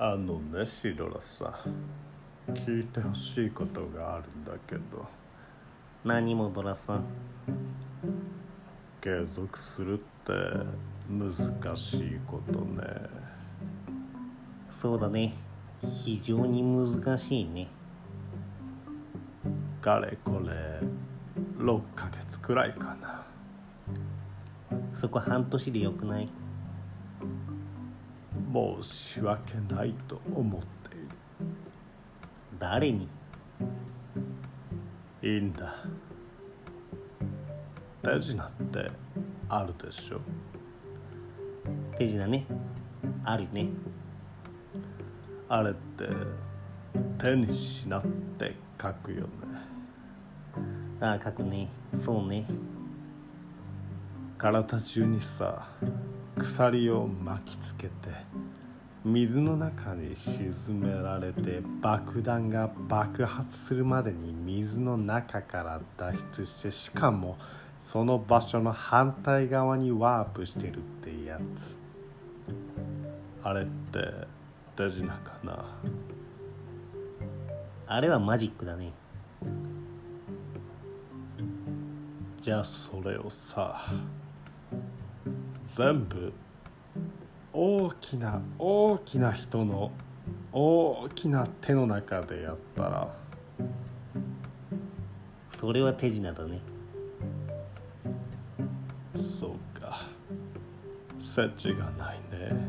あのねシロラさん。聞いてほしいことがあるんだけど。何もドラさん。継続するって難しいことね。そうだね。非常に難しいね。かれこれ6ヶ月くらいかな。そこ半年でよくない？申し訳ないと思っている。誰に？いいんだ。手品ってあるでしょ。手品ね。あるね。あれって手にしなって書くよね。ああ書くね。そうね。体中にさ鎖を巻きつけて水の中に沈められて爆弾が爆発するまでに水の中から脱出してしかもその場所の反対側にワープしてるってやつ。あれって手品かな？あれはマジックだね。じゃあそれをさ全部大きな大きな人の大きな手の中でやったらそれは手品だね。そうか。設置がないね